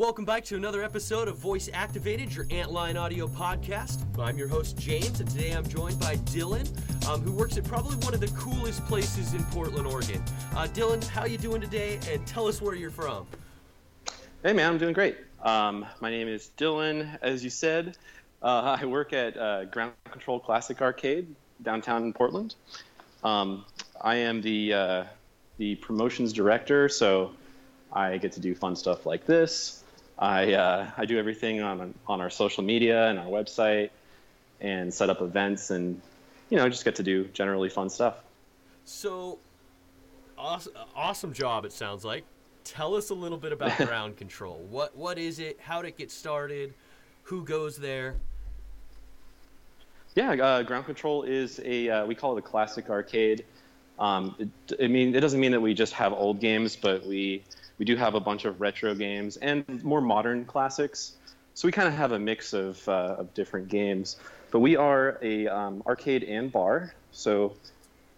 Welcome back to another episode of Voice Activated, your Antline audio podcast. I'm your host, James, and today I'm joined by Dylan, um, who works at probably one of the coolest places in Portland, Oregon. Uh, Dylan, how you doing today? And tell us where you're from. Hey, man, I'm doing great. Um, my name is Dylan, as you said. Uh, I work at uh, Ground Control Classic Arcade downtown in Portland. Um, I am the uh, the promotions director, so I get to do fun stuff like this. I uh, I do everything on on our social media and our website, and set up events, and you know just get to do generally fun stuff. So, awesome, awesome job! It sounds like. Tell us a little bit about ground control. What what is it? How did it get started? Who goes there? Yeah, uh, ground control is a uh, we call it a classic arcade. Um, it, I mean, it doesn't mean that we just have old games, but we we do have a bunch of retro games and more modern classics. So we kind of have a mix of, uh, of different games. But we are a um, arcade and bar. So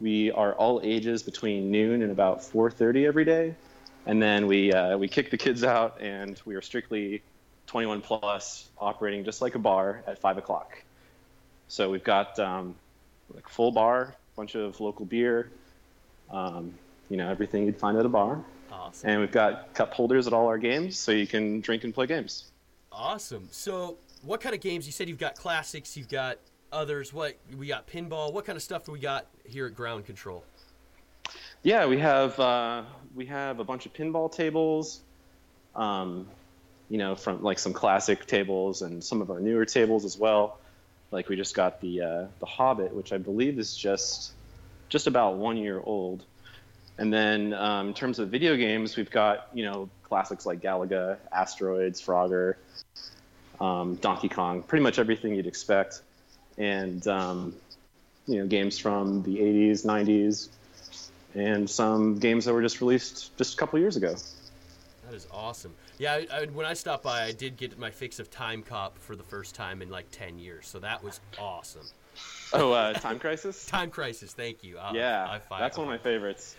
we are all ages between noon and about 4:30 every day, and then we uh, we kick the kids out, and we are strictly 21 plus, operating just like a bar at five o'clock. So we've got um, like full bar, bunch of local beer, um, you know everything you'd find at a bar. Awesome. And we've got cup holders at all our games, so you can drink and play games. Awesome. So, what kind of games? You said you've got classics, you've got others. What we got pinball. What kind of stuff do we got here at Ground Control? Yeah, we have uh, we have a bunch of pinball tables. Um, you know, from like some classic tables and some of our newer tables as well. Like we just got the uh, the Hobbit, which I believe is just just about one year old. And then um, in terms of video games, we've got you know classics like Galaga, Asteroids, Frogger, um, Donkey Kong, pretty much everything you'd expect, and um, you know games from the 80s, 90s, and some games that were just released just a couple years ago. That is awesome. Yeah, I, I, when I stopped by, I did get my fix of Time Cop for the first time in like 10 years, so that was awesome. Oh, uh, Time Crisis. Time Crisis. Thank you. Uh, yeah, that's one of my favorites.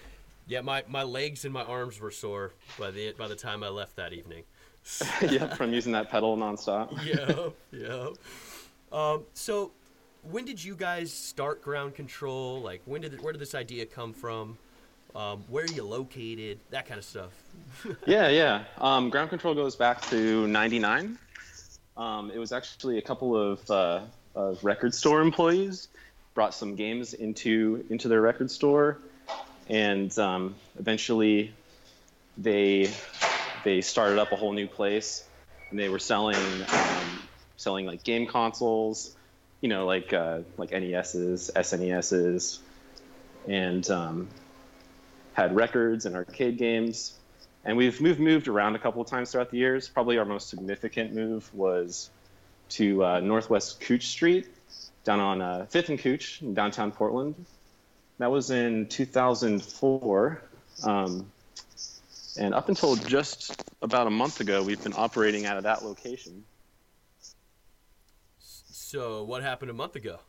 Yeah, my, my legs and my arms were sore by the by the time I left that evening. yeah, from using that pedal nonstop. yeah, yeah. Um, so, when did you guys start ground control? Like, when did where did this idea come from? Um, where are you located? That kind of stuff. yeah, yeah. Um, ground control goes back to '99. Um, it was actually a couple of, uh, of record store employees brought some games into into their record store and um, eventually they they started up a whole new place and they were selling um, selling like game consoles you know like uh, like NESs SNESs and um, had records and arcade games. And we've moved moved around a couple of times throughout the years. Probably our most significant move was to uh, Northwest Couch Street down on uh, 5th and Couch in downtown Portland that was in 2004. Um, and up until just about a month ago, we've been operating out of that location. So, what happened a month ago?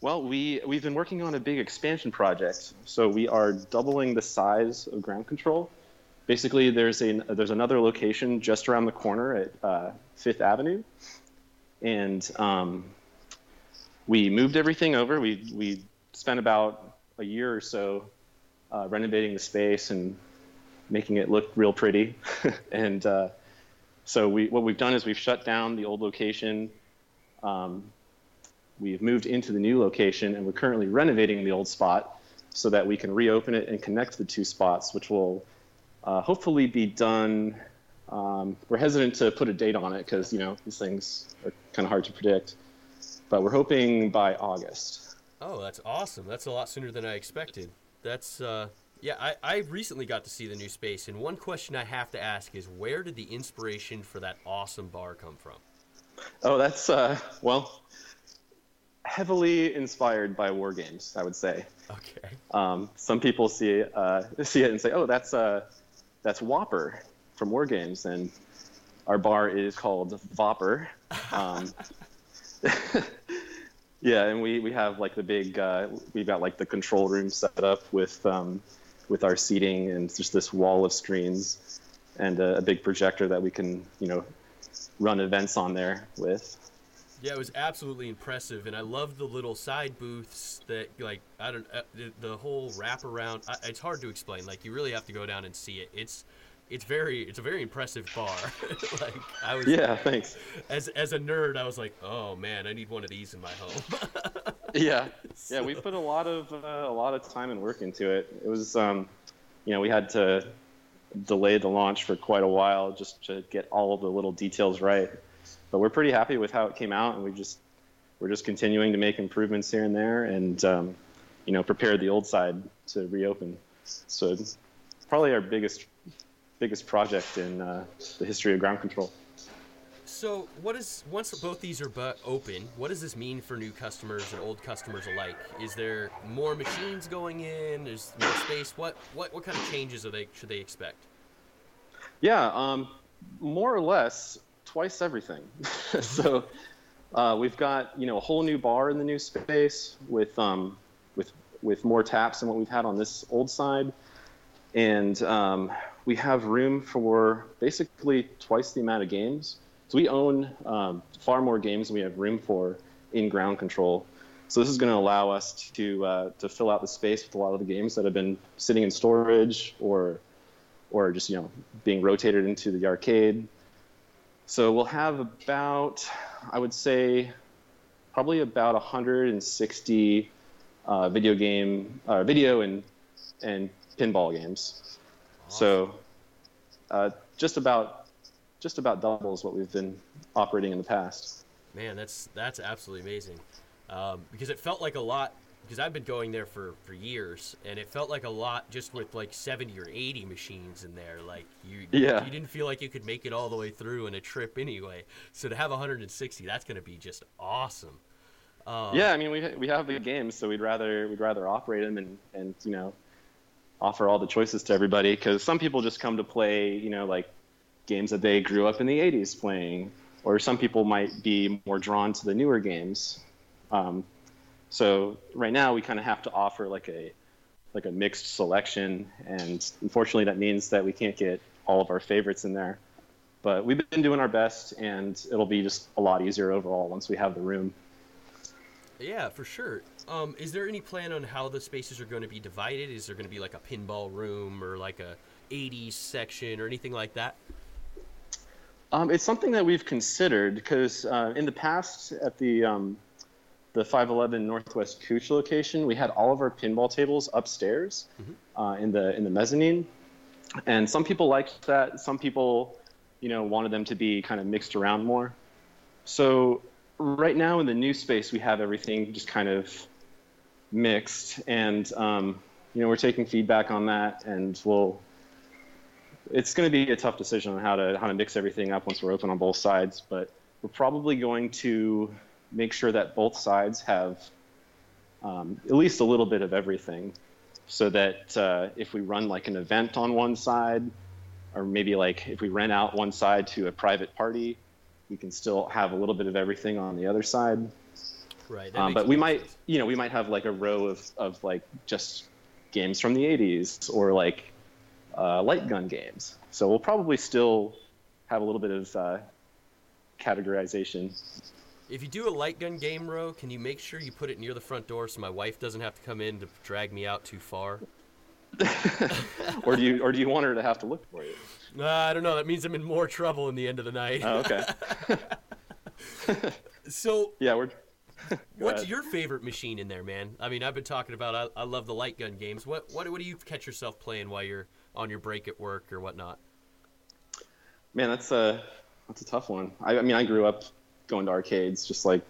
Well, we, we've been working on a big expansion project. So, we are doubling the size of ground control. Basically, there's, a, there's another location just around the corner at uh, Fifth Avenue. And um, we moved everything over. We, we spent about a year or so uh, renovating the space and making it look real pretty. and uh, so we, what we've done is we've shut down the old location. Um, we've moved into the new location, and we're currently renovating the old spot so that we can reopen it and connect the two spots, which will uh, hopefully be done. Um, we're hesitant to put a date on it because you know these things are kind of hard to predict, but we're hoping by August. Oh, that's awesome. That's a lot sooner than I expected. That's uh, yeah. I, I recently got to see the new space, and one question I have to ask is, where did the inspiration for that awesome bar come from? Oh, that's uh, well, heavily inspired by war games. I would say. Okay. Um, some people see it, uh, see it and say, "Oh, that's uh, that's WOPR from War Games," and our bar is called Vopper. Um, Yeah, and we, we have like the big uh, we've got like the control room set up with um, with our seating and just this wall of screens, and a, a big projector that we can you know run events on there with. Yeah, it was absolutely impressive, and I love the little side booths that, like, I don't, uh, the, the whole wraparound. I, it's hard to explain. Like, you really have to go down and see it. It's, it's very, it's a very impressive bar. like, I was. Yeah, thanks. As as a nerd, I was like, oh man, I need one of these in my home. yeah, yeah, we put a lot of uh, a lot of time and work into it. It was, um, you know, we had to delay the launch for quite a while just to get all of the little details right but we're pretty happy with how it came out, and we just we're just continuing to make improvements here and there, and um, you know, prepare the old side to reopen. So it's probably our biggest biggest project in uh, the history of ground control. So, what is once both these are but open? What does this mean for new customers and old customers alike? Is there more machines going in? Is more space? What what what kind of changes are they should they expect? Yeah, um, more or less twice everything. so uh, we've got you know a whole new bar in the new space with um, with with more taps than what we've had on this old side, and um, we have room for basically twice the amount of games. So we own um, far more games than we have room for in ground control. So this is going to allow us to uh, to fill out the space with a lot of the games that have been sitting in storage or or just you know being rotated into the arcade. So we'll have about, I would say, probably about 160 uh, video game, uh, video and and pinball games. Awesome. So uh, just about just about doubles what we've been operating in the past. Man, that's that's absolutely amazing. Um, because it felt like a lot because I've been going there for, for years, and it felt like a lot just with like 70 or 80 machines in there. Like you, yeah. you didn't feel like you could make it all the way through in a trip anyway. So to have 160, that's going to be just awesome. Um, yeah, I mean we we have the games, so we'd rather we'd rather operate them and and you know offer all the choices to everybody because some people just come to play you know like games that they grew up in the 80s playing, or some people might be more drawn to the newer games. Um, so right now we kind of have to offer like a like a mixed selection, and unfortunately that means that we can't get all of our favorites in there. But we've been doing our best, and it'll be just a lot easier overall once we have the room. Yeah, for sure. Um, is there any plan on how the spaces are going to be divided? Is there going to be like a pinball room or like a 80s section or anything like that? Um, it's something that we've considered because uh, in the past at the um, the 511 Northwest Couch location, we had all of our pinball tables upstairs mm-hmm. uh, in the in the mezzanine, and some people liked that. Some people, you know, wanted them to be kind of mixed around more. So right now in the new space, we have everything just kind of mixed, and um, you know, we're taking feedback on that, and we'll. It's going to be a tough decision on how to how to mix everything up once we're open on both sides, but we're probably going to make sure that both sides have um, at least a little bit of everything so that uh, if we run like an event on one side or maybe like if we rent out one side to a private party we can still have a little bit of everything on the other side right um, but we might sense. you know we might have like a row of, of like just games from the 80s or like uh, light gun games so we'll probably still have a little bit of uh, categorization if you do a light gun game row, can you make sure you put it near the front door so my wife doesn't have to come in to drag me out too far? or do you or do you want her to have to look for you? Uh, I don't know. That means I'm in more trouble in the end of the night. Oh, okay. so yeah, we're. what's ahead. your favorite machine in there, man? I mean, I've been talking about. I, I love the light gun games. What what what do you catch yourself playing while you're on your break at work or whatnot? Man, that's a that's a tough one. I, I mean, I grew up going to arcades. Just like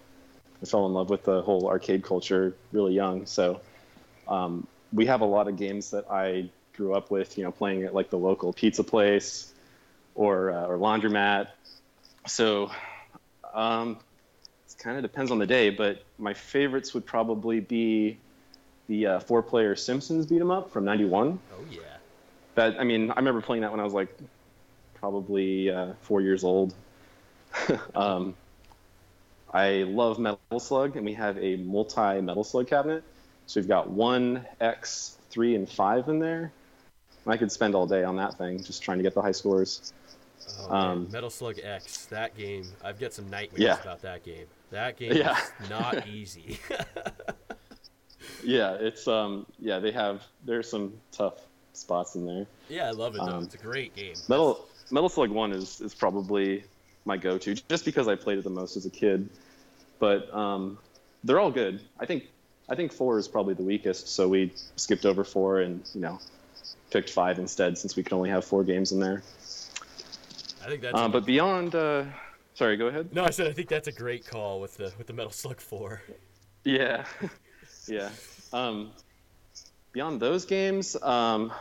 I fell in love with the whole arcade culture really young. So um, we have a lot of games that I grew up with. You know, playing at like the local pizza place or uh, or laundromat. So um, it kind of depends on the day, but my favorites would probably be the uh, four-player Simpsons beat 'em up from '91. Oh yeah. That I mean, I remember playing that when I was like probably uh, four years old. um, I love Metal Slug, and we have a multi Metal Slug cabinet. So we've got one, X, three, and five in there. I could spend all day on that thing just trying to get the high scores. Oh. Um, Metal Slug X, that game. I've got some nightmares Yeah. about that game. That game Yeah. is not easy. Yeah, it's um yeah they have there's some tough spots in there. yeah, I love it though. Um, it's a great game. Metal Metal Slug One is is probably my go-to just because I played it the most as a kid. But um, they're all good. I think I think four is probably the weakest, so we skipped over four and you know picked five instead since we could only have four games in there. I think that's. Uh, but beyond, uh, sorry, go ahead. no, I said I think that's a great call with the with the Metal Slug Four. Yeah, yeah. Um, beyond those games, um,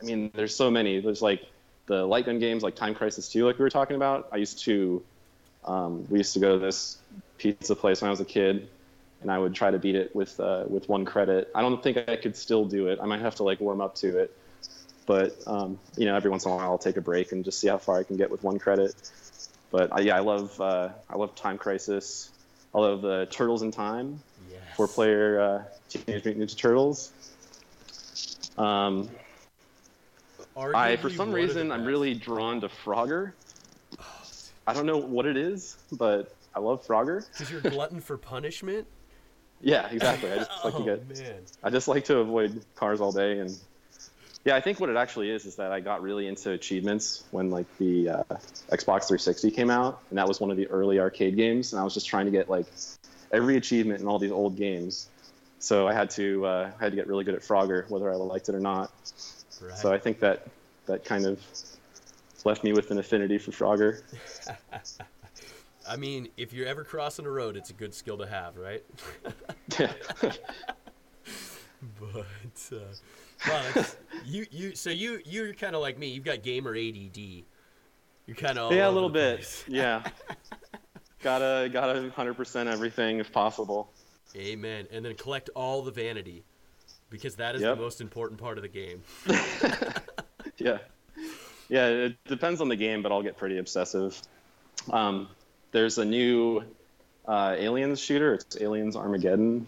I mean, there's so many. There's like the light gun games, like Time Crisis 2, like we were talking about. I used to, um, we used to go to this pizza place when I was a kid, and I would try to beat it with uh, with one credit. I don't think I could still do it. I might have to like warm up to it, but um, you know, every once in a while I'll take a break and just see how far I can get with one credit. But uh, yeah, I love uh, I love Time Crisis. I love the Turtles in Time Yes. four player uh, Teenage Mutant Ninja Turtles. Um, I, for some one of the reason, I'm really drawn to Frogger. I don't know what it is, but I love Frogger. Because you're glutton for punishment. Yeah, exactly. I just like oh to get. man. I just like to avoid cars all day, and yeah, I think what it actually is is that I got really into achievements when like the uh, Xbox 360 came out, and that was one of the early arcade games, and I was just trying to get like every achievement in all these old games. So I had to uh, I had to get really good at Frogger, whether I liked it or not. Right. So I think that that kind of left me with an affinity for Frogger. I mean, if you're ever crossing a road, it's a good skill to have, right? but uh, well, you you so you you're kind of like me. You've got gamer ADD. You're kind of yeah, a little bit. Yeah. gotta gotta hundred percent everything if possible. Amen. And then collect all the vanity, because that is Yep. the most important part of the game. Yeah. Yeah, it depends on the game, but I'll get pretty obsessive. Um, there's a new uh, Aliens shooter. It's Aliens Armageddon.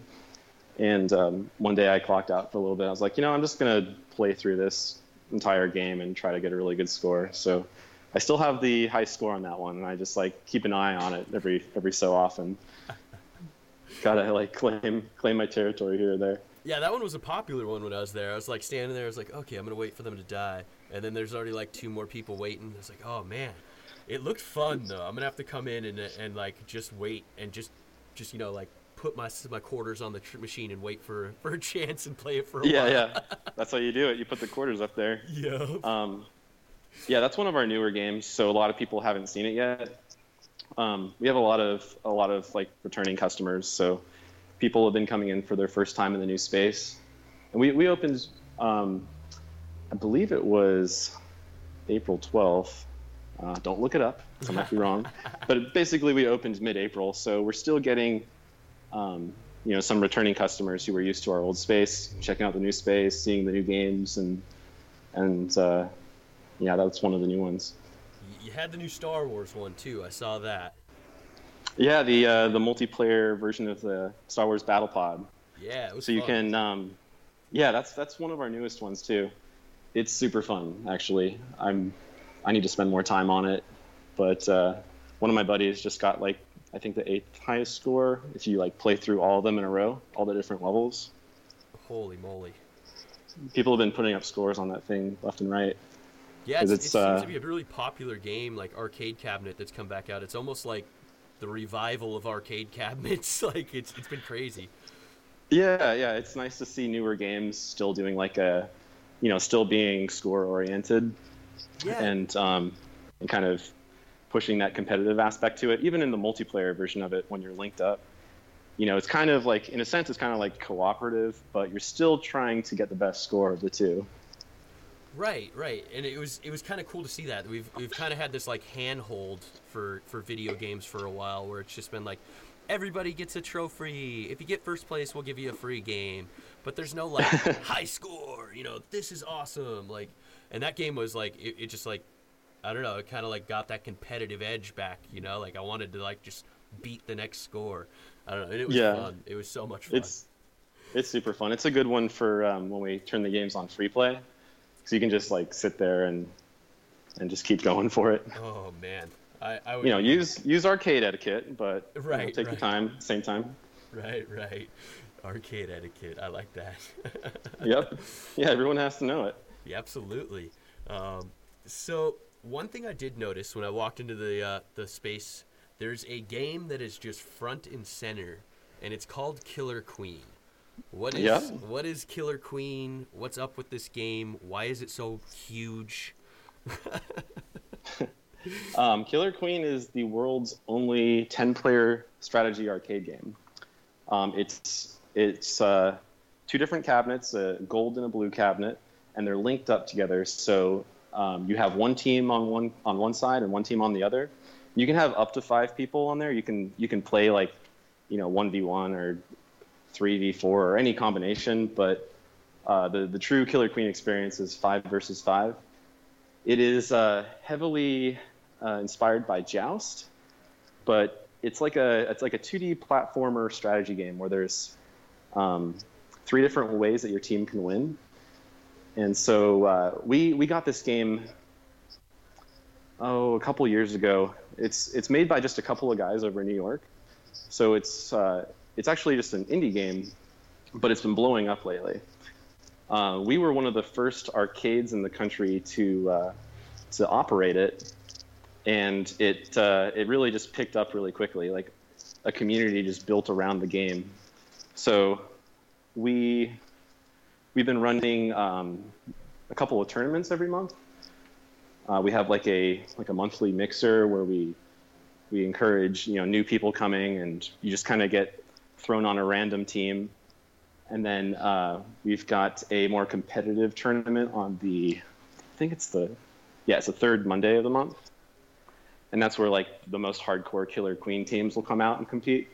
And um, one day I clocked out for a little bit. I was like, you know, I'm just going to play through this entire game and try to get a really good score. So I still have the high score on that one, and I just like keep an eye on it every every so often. Gotta like claim claim my territory here or there. Yeah, that one was a popular one when I was there. I was like standing there. I was like, okay, I'm gonna wait for them to die, and then there's already like two more people waiting. I was like, oh man, it looked fun though. I'm gonna have to come in and and like just wait and just just you know like put my my quarters on the tr- machine and wait for for a chance and play it for a Yeah, while. yeah. That's how you do it. You put the quarters up there. yeah. Um, yeah, that's one of our newer games, so a lot of people haven't seen it yet. Um, we have a lot of a lot of like returning customers, so people have been coming in for their first time in the new space. And we we opened, um, I believe it was April twelfth. Uh, don't look it up. I might be wrong. But basically, we opened mid-April, so we're still getting, um, you know, some returning customers who were used to our old space, checking out the new space, seeing the new games, and and uh, yeah, that's one of the new ones. You had the new Star Wars one too. I saw that. Yeah, the uh, the multiplayer version of the Star Wars Battle Pod. Yeah, it was So you can, um, yeah, that's that's one of our newest ones too. It's super fun, actually. I'm, I need to spend more time on it, but uh, one of my buddies just got like I think the eighth highest score if you like play through all of them in a row, all the different levels. Holy moly. People have been putting up scores on that thing left and right. Yeah, it's, it's, it seems uh, to be a really popular game, like arcade cabinet that's come back out. It's almost like the revival of arcade cabinets. like it's it's been crazy. Yeah, yeah, it's nice to see newer games still doing like a, you know, still being score oriented. Yeah, and um, and kind of pushing that competitive aspect to it, even in the multiplayer version of it when you're linked up. You know, it's kind of like, in a sense, it's kind of like cooperative, but you're still trying to get the best score of the two. right, right. And it was it was kind of cool to see that we've we've kind of had this like handhold for for video games for a while, where it's just been like. Everybody gets a trophy. If you get first place, we'll give you a free game. But there's no like high score. You know, this is awesome. Like, and that game was like it, it just like I don't know. It kind of like got that competitive edge back. You know, like I wanted to like just beat the next score. I don't know. And it was Yeah. fun. It was so much fun. It's it's super fun. It's a good one for um, when we turn the games on free play. so you can just like sit there and and just keep going for it. Oh man, I, I would, You know, use use arcade etiquette, but you know, Right, take right. your time, same time. right, right. Arcade etiquette. I like that. Yep. Yeah, everyone has to know it. Yeah, absolutely. Um, so one thing I did notice when I walked into the uh, the space, there's a game that is just front and center, and it's called Killer Queen. What is Yeah. what is Killer Queen? What's up with this game? Why is it so huge? Um, Killer Queen is the world's only 10-player strategy arcade game. Um, it's it's uh, two different cabinets, a gold and a blue cabinet, and they're linked up together. So um, you have one team on one on one side and one team on the other. You can have up to five people on there. You can you can play like you know one v one or three v four or any combination. But uh, the the true Killer Queen experience is five versus five. It is uh, heavily uh, inspired by Joust, but it's like a it's like a 2D platformer strategy game where there's um, three different ways that your team can win. And so uh, we we got this game oh a couple years ago. It's it's made by just a couple of guys over in New York, so it's uh, it's actually just an indie game, but it's been blowing up lately. Uh, we were one of the first arcades in the country to uh, to operate it, and it uh, it really just picked up really quickly. Like a community just built around the game. So we we've been running um, a couple of tournaments every month. Uh, we have like a like a monthly mixer where we we encourage you know new people coming, and you just kind of get thrown on a random team. And then uh, we've got a more competitive tournament on the, I think it's the, yeah, it's the third Monday of the month. And that's where like the most hardcore Killer Queen teams will come out and compete.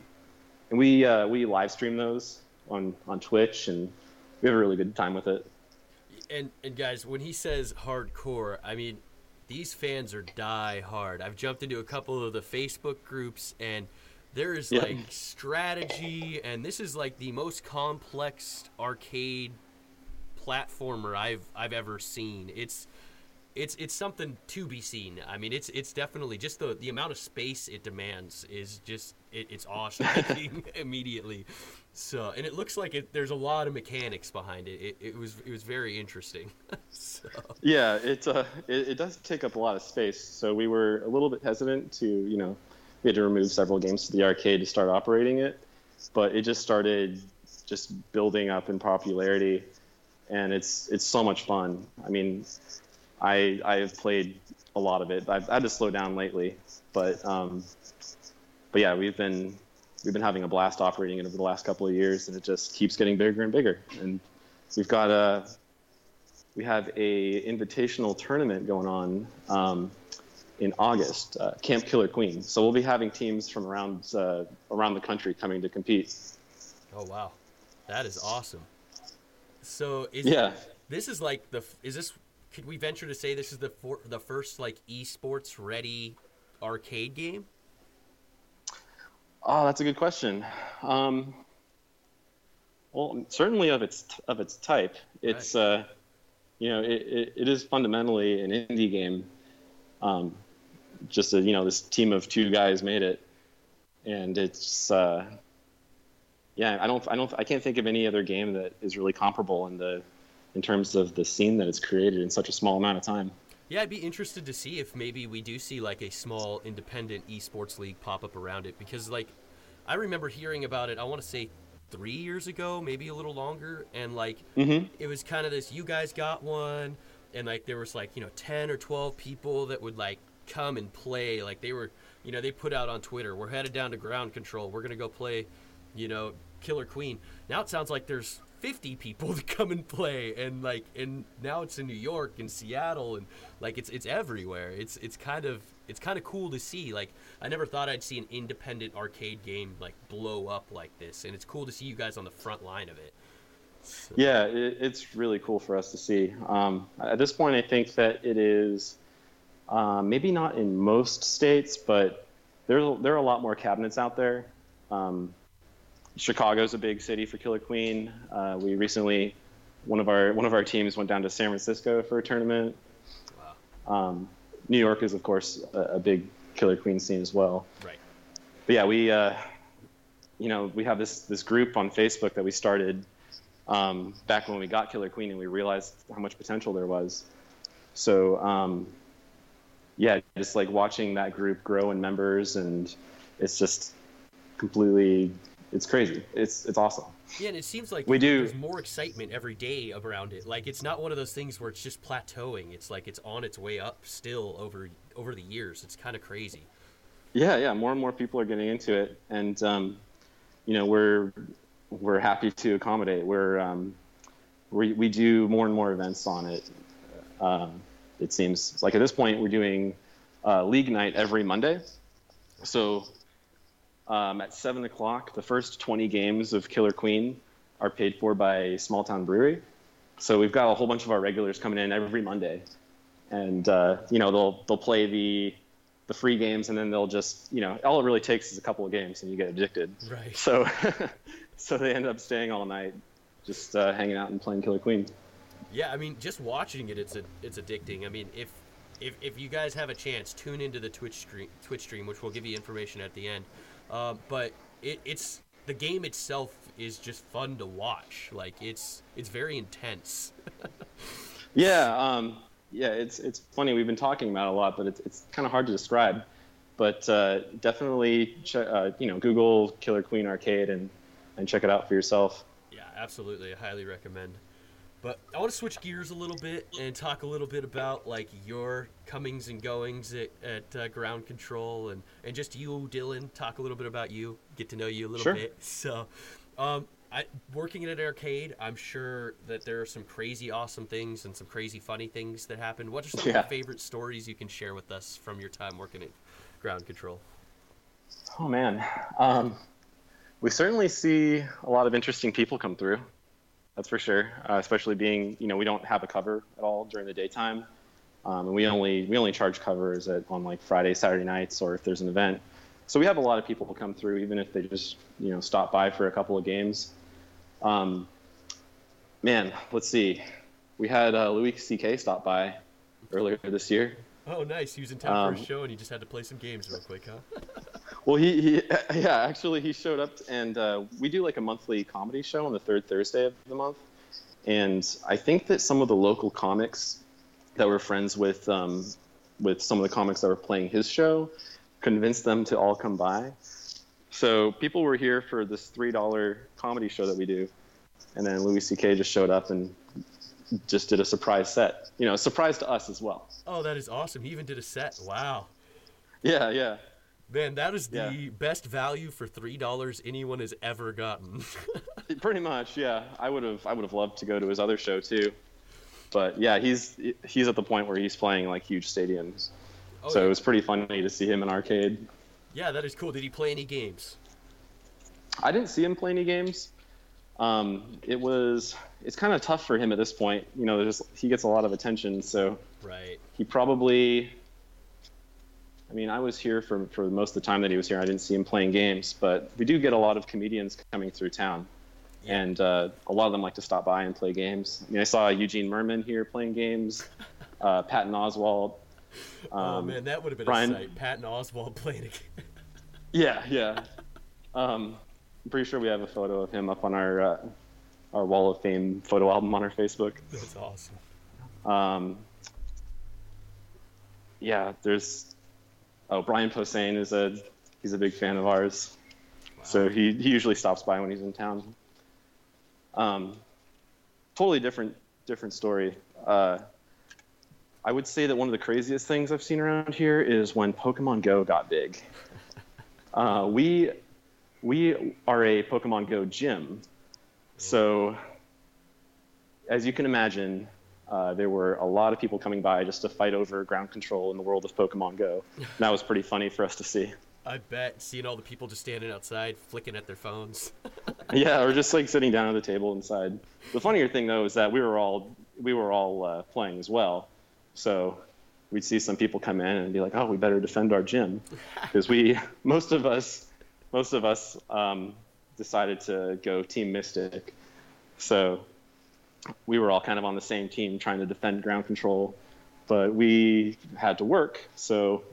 And we uh, we live stream those on on Twitch, and we have a really good time with it. And and guys, when he says hardcore, I mean these fans are die hard. I've jumped into a couple of the Facebook groups and there is Yeah. like strategy and this is like the most complex arcade platformer I've I've ever seen. It's it's it's something to be seen. I mean, it's it's definitely just the the amount of space it demands is just it, it's awe-striking immediately. So, and it looks like it, there's a lot of mechanics behind it. It, it was it was very interesting. so, Yeah, it, uh, it it does take up a lot of space. So we were a little bit hesitant to, you know, we had to remove several games to the arcade to start operating it, but it just started just building up in popularity, and it's it's so much fun. I mean, I I have played a lot of it. I've had to slow down lately, but um, but yeah, we've been we've been having a blast operating it over the last couple of years, and it just keeps getting bigger and bigger. And we've got a we have a invitational tournament going on um, in August, uh, Camp Killer Queen. So we'll be having teams from around uh, around the country coming to compete. oh wow, that is awesome. So is Yeah. this is like the is this could we venture to say this is the for, the first like esports ready arcade game? Oh, that's a good question. Um, well, certainly of its of its type, it's uh, you know it, it, it is fundamentally an indie game. Um, just a, you know this team of two guys made it, and it's uh, yeah I don't I don't I can't think of any other game that is really comparable in the in terms of the scene that it's created in such a small amount of time. Yeah, I'd be interested to see if maybe we do see like a small independent esports league pop up around it because like I remember hearing about it. I want to say three years ago, maybe a little longer, and like Mm-hmm. it was kind of this. You guys got one, and like there was like you know ten or twelve people that would like come and play. Like they were, you know, they put out on Twitter, "We're headed down to ground control. We're gonna go play, you know, Killer Queen." Now it sounds like there's 50 people to come and play and like and now it's in New York and Seattle and like it's it's everywhere. It's it's kind of it's kind of cool to see. Like I never thought I'd see an independent arcade game like blow up like this and it's cool to see you guys on the front line of it. So- Yeah, it, it's really cool for us to see. Um, at this point, I think that it is um, maybe not in most states, but there there are a lot more cabinets out there. Um, Chicago's a big city for Killer Queen. Uh, we recently one of our one of our teams went down to San Francisco for a tournament. Wow. Um, New York is of course a, a big Killer Queen scene as well. Right. But yeah, we uh, you know we have this this group on Facebook that we started um, back when we got Killer Queen and we realized how much potential there was. So um, yeah, just like watching that group grow in members and it's just completely it's crazy. It's it's awesome. Yeah, and it seems like We do- there's more excitement every day around it. Like it's not one of those things where it's just plateauing. It's like it's on its way up still over over the years. It's kind of crazy. Yeah, yeah. More and more people are getting into it, and um, you know we're we're happy to accommodate. We're um, we we do more and more events on it. Um, it seems like at this point we're doing uh, league night every Monday. So um, at seven o'clock, the first twenty games of Killer Queen are paid for by Small Town Brewery. So we've got a whole bunch of our regulars coming in every Monday, and uh, you know they'll they'll play the the free games, and then they'll just you know all it really takes is a couple of games, and you get addicted. Right. So so they end up staying all night, just uh, hanging out and playing Killer Queen. Yeah, I mean, just watching it, it's a, it's addicting. I mean, if if if you guys have a chance, tune into the Twitch stream, Twitch stream, which will give you information at the end. Uh, but it, it's the game itself is just fun to watch. Like it's it's very intense. Yeah, um, yeah, it's it's funny. We've been talking about it a lot, but it's it's kind of hard to describe. But uh, definitely, ch- uh, you know, Google Killer Queen Arcade and and check it out for yourself. Yeah, absolutely. I highly recommend. But I want to switch gears a little bit and talk a little bit about like your comings and goings at, at uh, Ground Control and and just you, Dylan. Talk a little bit about you. Get to know you a little Sure. bit. So, um, I working in an arcade. I'm sure that there are some crazy awesome things and some crazy funny things that happen. What are some of your favorite stories you can share with us from your time working at Ground Control? Oh man, um, we certainly see a lot of interesting people come through. That's for sure. Uh, especially being, you know, we don't have a cover at all during the daytime, um, and we only we only charge covers at, on like Friday, Saturday nights, or if there's an event. So we have a lot of people who come through, even if they just, you know, stop by for a couple of games. Um, man, let's see. We had uh, Louis C.K. stop by earlier this year. Oh, nice. He was in town for Um, a show and he just had to play some games real quick, huh? Well, he, he yeah, actually he showed up and uh, we do like a monthly comedy show on the third Thursday of the month, and I think that some of the local comics that were friends with um, with some of the comics that were playing his show convinced them to all come by. So people were here for this three dollar comedy show that we do, and then Louis C.K. just showed up and just did a surprise set. You know, a surprise to us as well. Oh, that is awesome. He even did a set. Wow. Yeah, yeah. Man, that is the Yeah. best value for three dollars anyone has ever gotten. Pretty much, yeah. I would have I would have loved to go to his other show too. But yeah, he's he's at the point where he's playing like huge stadiums. Oh, so yeah. it was pretty funny to see him in arcade. yeah, that is cool. Did he play any games? I didn't see him play any games. Um, it was it's kind of tough for him at this point. You know, there's he gets a lot of attention, so Right. he probably I mean, I was here for, for most of the time that he was here. I didn't see him playing games, but we do get a lot of comedians coming through town. Yeah. And uh, a lot of them like to stop by and play games. I mean, I saw Eugene Mirman here playing games, uh, Patton Oswalt. oh Um, man, that would have been Brian- a sight. Patton Oswalt playing a game. Yeah, yeah. Um, I'm pretty sure we have a photo of him up on our uh, our Wall of Fame photo album on our Facebook. That's awesome. Um, yeah, there's. Oh, Brian Posehn is a he's a big fan of ours, so he he usually stops by when he's in town. Um, totally different different story. Uh, I would say that one of the craziest things I've seen around here is when Pokemon Go got big. Uh, we we are a Pokemon Go gym, so as you can imagine, uh, there were a lot of people coming by just to fight over ground control in the world of Pokemon Go. And that was pretty funny for us to see. I bet seeing all the people just standing outside flicking at their phones. Yeah, or just like sitting down at the table inside. The funnier thing though is that we were all we were all uh, playing as well, so we'd see some people come in and be like, "Oh, we better defend our gym," because we most of us most of us um, decided to go Team Mystic. So we were all kind of on the same team trying to defend ground control, but we had to work, so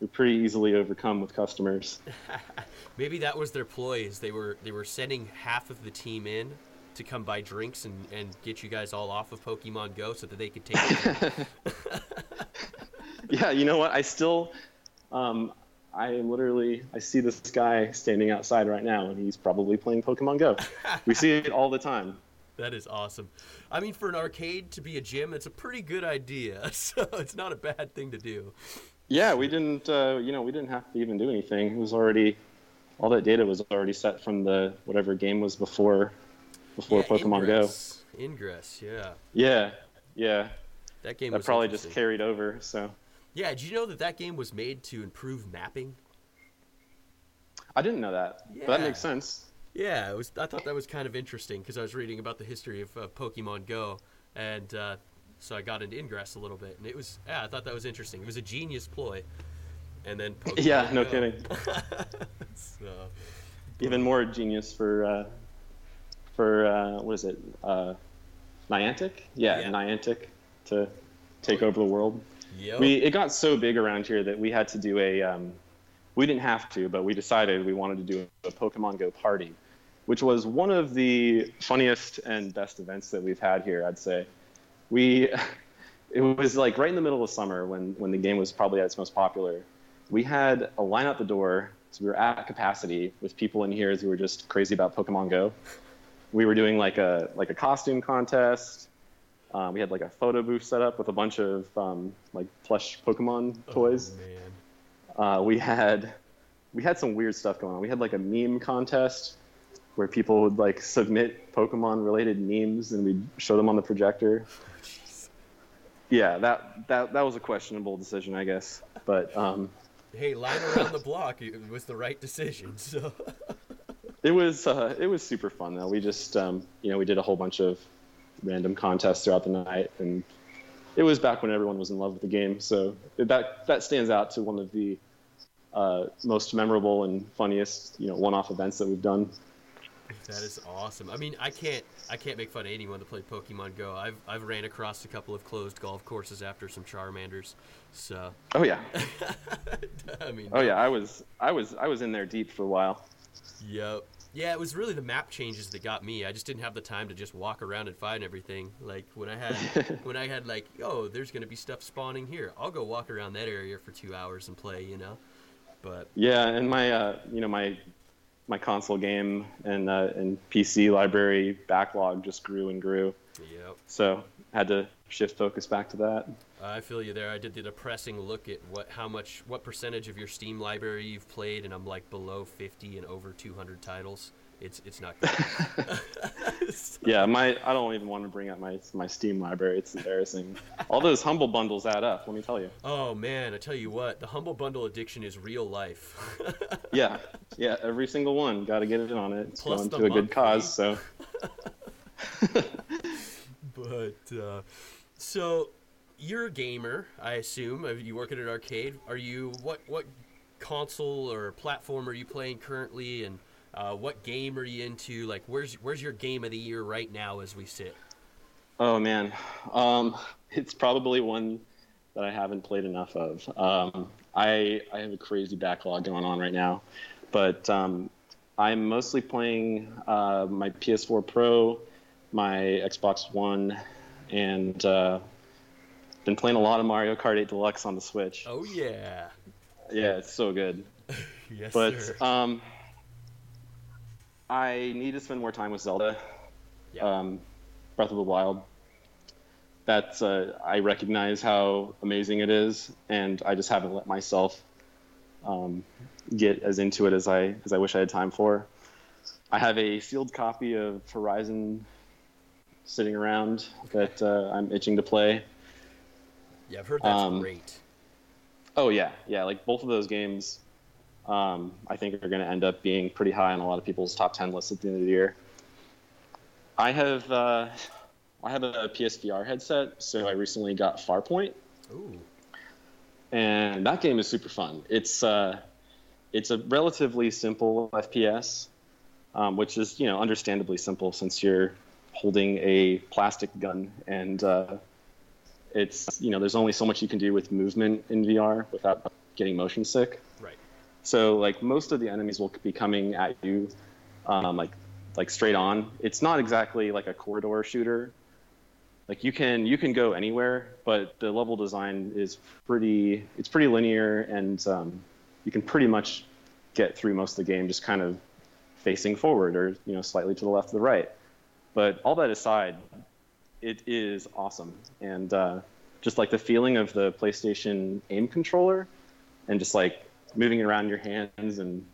we are pretty easily overcome with customers. Maybe that was their ploy. Is they were they were sending half of the team in to come buy drinks and, and get you guys all off of Pokemon Go so that they could take. it. yeah, you know what? I still, um, I literally, I see this guy standing outside right now, and he's probably playing Pokemon Go. we see it all the time. That is awesome. I mean, for an arcade to be a gym, it's a pretty good idea. So it's not a bad thing to do. Yeah, we didn't, uh, you know, we didn't have to even do anything. It was already, all that data was already set from the whatever game was before, before yeah, Pokemon Ingress. Go. Ingress, yeah. Yeah, yeah. That game was that probably just carried over. So. Yeah, did you know that that game was made to improve mapping? I didn't know that. Yeah. But that makes sense. Yeah, it was. I thought that was kind of interesting because I was reading about the history of uh, Pokemon Go, and uh, so I got into Ingress a little bit, and it was. Yeah, I thought that was interesting. It was a genius ploy, and then Pokemon yeah, no Go. kidding. so, Even more genius for uh, for uh, what is it? Uh, Niantic? Yeah, yeah, Niantic to take over the world. Yep. We it got so big around here that we had to do a. Um, we didn't have to, but we decided we wanted to do a Pokemon Go party, which was one of the funniest and best events that we've had here. I'd say. We, it was like right in the middle of summer when when the game was probably at its most popular. We had a line out the door, so we were at capacity with people in here who were just crazy about Pokemon Go. We were doing like a like a costume contest um, we had like a photo booth set up with a bunch of um, like plush Pokemon oh, toys. Oh, uh, we had we had some weird stuff going on. We had like a meme contest where people would like submit Pokemon related memes and we'd show them on the projector. Yeah, that that that was a questionable decision, I guess. But um, hey, line around the block was the right decision. So it was uh, it was super fun though. We just um, you know we did a whole bunch of random contests throughout the night, and it was back when everyone was in love with the game. So that that stands out to one of the uh, most memorable and funniest, you know, one-off events that we've done. That is awesome. I mean, I can't I can't make fun of anyone that played Pokemon Go. I've I've ran across a couple of closed golf courses after some Charmanders. So. Oh yeah. I mean. Oh yeah, I was I was I was in there deep for a while. Yep. Yeah, it was really the map changes that got me. I just didn't have the time to just walk around and find everything. Like when I had when I had like, oh, there's gonna be stuff spawning here. I'll go walk around that area for two hours and play, you know. But yeah, and my uh, you know my my console game and uh, and PC library backlog just grew and grew. Yep. So had to shift focus back to that. I feel you there. I did the depressing look at what how much what percentage of your Steam library you've played, and I'm like below 50 and over 200 titles. It's it's not good. yeah, my I don't even want to bring up my my Steam library. It's embarrassing. All those humble bundles add up. Let me tell you. Oh man, I tell you what, the humble bundle addiction is real life. yeah, yeah, every single one. Got to get it on it. It's Plus going to a good cause. So. but uh, so you're a gamer, I assume. You work at an arcade. Are you what what console or platform are you playing currently, and uh, what game are you into? Like, where's where's your game of the year right now as we sit? Oh man, um, it's probably one that I haven't played enough of. Um, I I have a crazy backlog going on right now, but um, I'm mostly playing uh, my PS4 Pro, my Xbox One, and uh, been playing a lot of Mario Kart 8 Deluxe on the Switch. Oh yeah. Yeah, it's so good. yes, but sir. um, I need to spend more time with Zelda. Yeah. Um, Breath of the Wild. That's uh, I recognize how amazing it is, and I just haven't let myself um, get as into it as I as I wish I had time for. I have a sealed copy of Horizon sitting around that uh, I'm itching to play. Yeah, I've heard that's Um, great. Oh yeah, yeah. Like both of those games, um, I think are going to end up being pretty high on a lot of people's top ten lists at the end of the year. I have uh, I have a PSVR headset, so I recently got Farpoint, Ooh. and that game is super fun. It's uh, it's a relatively simple FPS, um, which is you know understandably simple since you're holding a plastic gun, and uh, it's you know there's only so much you can do with movement in VR without getting motion sick. Right. So like most of the enemies will be coming at you, um, like like straight on. It's not exactly like a corridor shooter. Like you can you can go anywhere, but the level design is pretty it's pretty linear, and um, you can pretty much get through most of the game just kind of facing forward or you know slightly to the left or the right. But all that aside, it is awesome, and uh, just like the feeling of the PlayStation aim controller, and just like moving it around your hands, and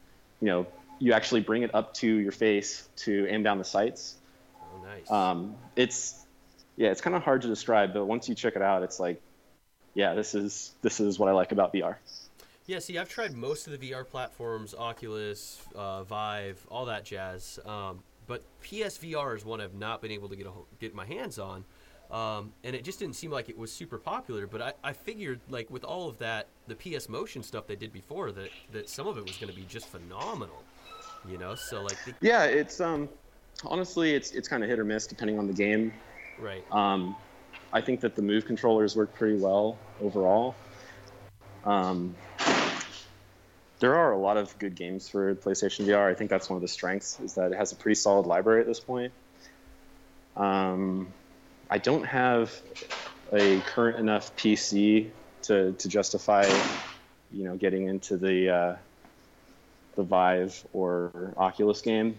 you know you actually bring it up to your face to aim down the sights. Oh, nice. Um, it's yeah, it's kind of hard to describe, but once you check it out, it's like, yeah, this is this is what I like about VR. Yeah, see, I've tried most of the VR platforms, Oculus, uh, Vive, all that jazz. Um, but PSVR is one I've not been able to get a, get my hands on, um, and it just didn't seem like it was super popular. But I, I figured, like with all of that, the PS Motion stuff they did before, that that some of it was going to be just phenomenal. You know, so like the, Yeah, it's um, honestly, it's it's kind of hit or miss depending on the game. right, Um, I think that the move controllers work pretty well overall. Um, there are a lot of good games for PlayStation VR. I think that's one of the strengths is that it has a pretty solid library at this point. Um, I don't have a current enough PC to, to justify, you know, getting into the uh, the Vive or Oculus game,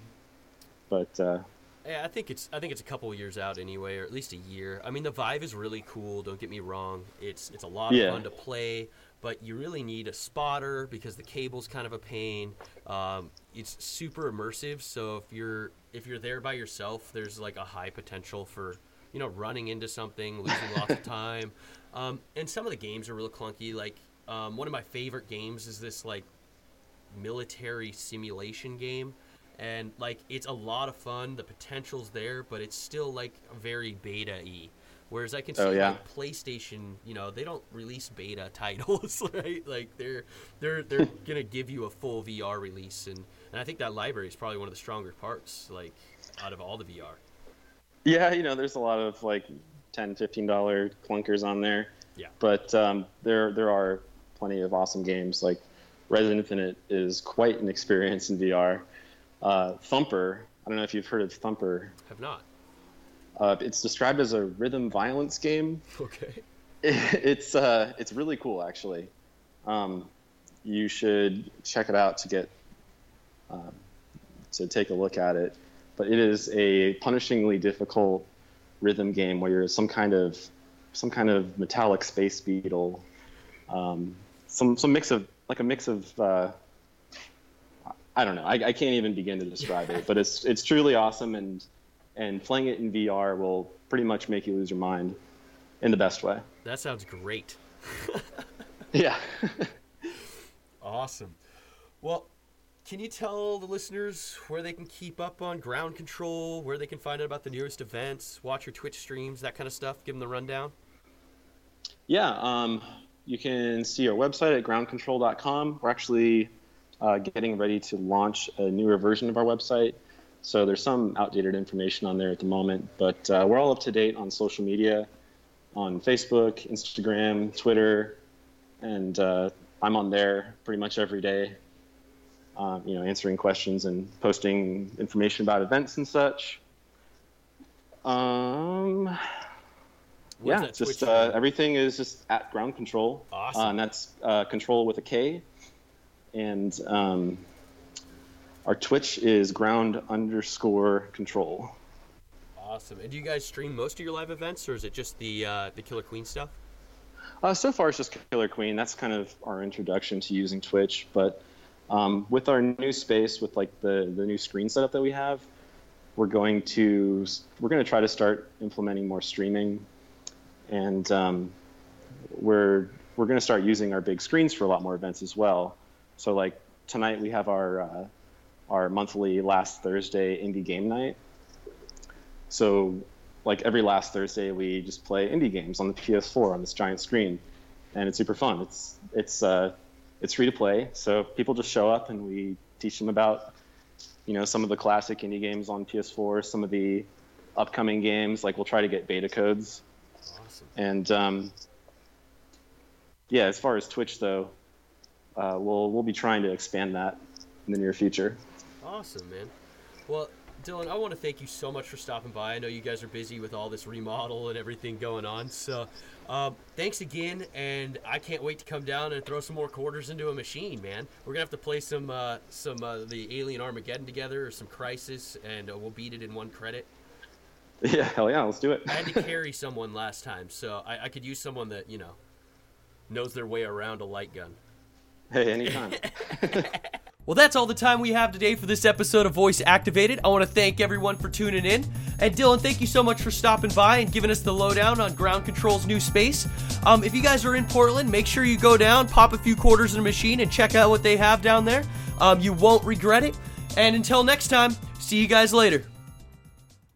but uh, Yeah, I think it's I think it's a couple years out anyway, or at least a year. I mean, the Vive is really cool. Don't get me wrong; it's it's a lot of fun to play, but you really need a spotter because the cable's kind of a pain. Um, it's super immersive, so if you're if you're there by yourself, there's like a high potential for you know running into something, losing lots of time. Um, and some of the games are real clunky. Like um, one of my favorite games is this like military simulation game and like it's a lot of fun the potential's there but it's still like very beta-y whereas i can see Oh, yeah. like playstation you know they don't release beta titles right like they're they're they're gonna give you a full vr release and and i think that library is probably one of the stronger parts like out of all the vr Yeah, you know, there's a lot of like 10 15 dollar clunkers on there. Yeah. But um, there there are plenty of awesome games. Like Resident Infinite is quite an experience in VR. Uh, Thumper, I don't know if you've heard of Thumper. have not Uh, it's described as a rhythm violence game. okay it's uh, it's really cool actually. Um, you should check it out to get um, to take a look at it. But it is a punishingly difficult rhythm game where you're some kind of some kind of metallic space beetle, um, some some mix of like a mix of uh, I don't know. I, I can't even begin to describe it, but it's it's truly awesome and and playing it in VR will pretty much make you lose your mind in the best way. that sounds great Yeah. Awesome. Well, can you tell the listeners where they can keep up on Ground Kontrol, where they can find out about the newest events, watch your Twitch streams, that kind of stuff? Give them the rundown. yeah. Um, you can see our website at groundkontrol.com. We're actually uh, getting ready to launch a newer version of our website. So there's some outdated information on there at the moment, but uh, we're all up to date on social media on Facebook, Instagram, Twitter, and uh, I'm on there pretty much every day. Um, you know, answering questions and posting information about events and such. Um, Where's yeah, just uh, everything is just at Ground Kontrol. Awesome. Uh, and that's uh, control with a K. And um, our Twitch is ground underscore control. Awesome. And do you guys stream most of your live events, or is it just the uh, the Killer Queen stuff? Uh, so far, it's just Killer Queen. That's kind of our introduction to using Twitch. But um, with our new space, with like the the new screen setup that we have, we're going to we're going to try to start implementing more streaming, and um, we're we're going to start using our big screens for a lot more events as well. So like tonight we have our uh, our monthly last Thursday indie game night. So like every last Thursday we just play indie games on the PS4 on this giant screen, and it's super fun. It's it's uh, it's free to play, so people just show up and we teach them about you know some of the classic indie games on PS4, some of the upcoming games. Like we'll try to get beta codes. Awesome. And um, yeah, as far as Twitch though, uh, we'll we'll be trying to expand that in the near future. Awesome, man. Well, Dylan, I want to thank you so much for stopping by. I know you guys are busy with all this remodel and everything going on. So, uh, thanks again, and I can't wait to come down and throw some more quarters into a machine, man. We're gonna have to play some uh, some uh, the Alien Armageddon together or some Crisis, and uh, we'll beat it in one credit. Yeah, hell yeah, let's do it. I had to carry someone last time, so I, I could use someone that you know knows their way around a light gun. Hey, anytime. Well, that's all the time we have today for this episode of Voice Activated. I want to thank everyone for tuning in. And Dylan, thank you so much for stopping by and giving us the lowdown on Ground Kontrol's new space. Um, if you guys are in Portland, make sure you go down, pop a few quarters in a machine, and check out what they have down there. Um, you won't regret it. And until next time, see you guys later.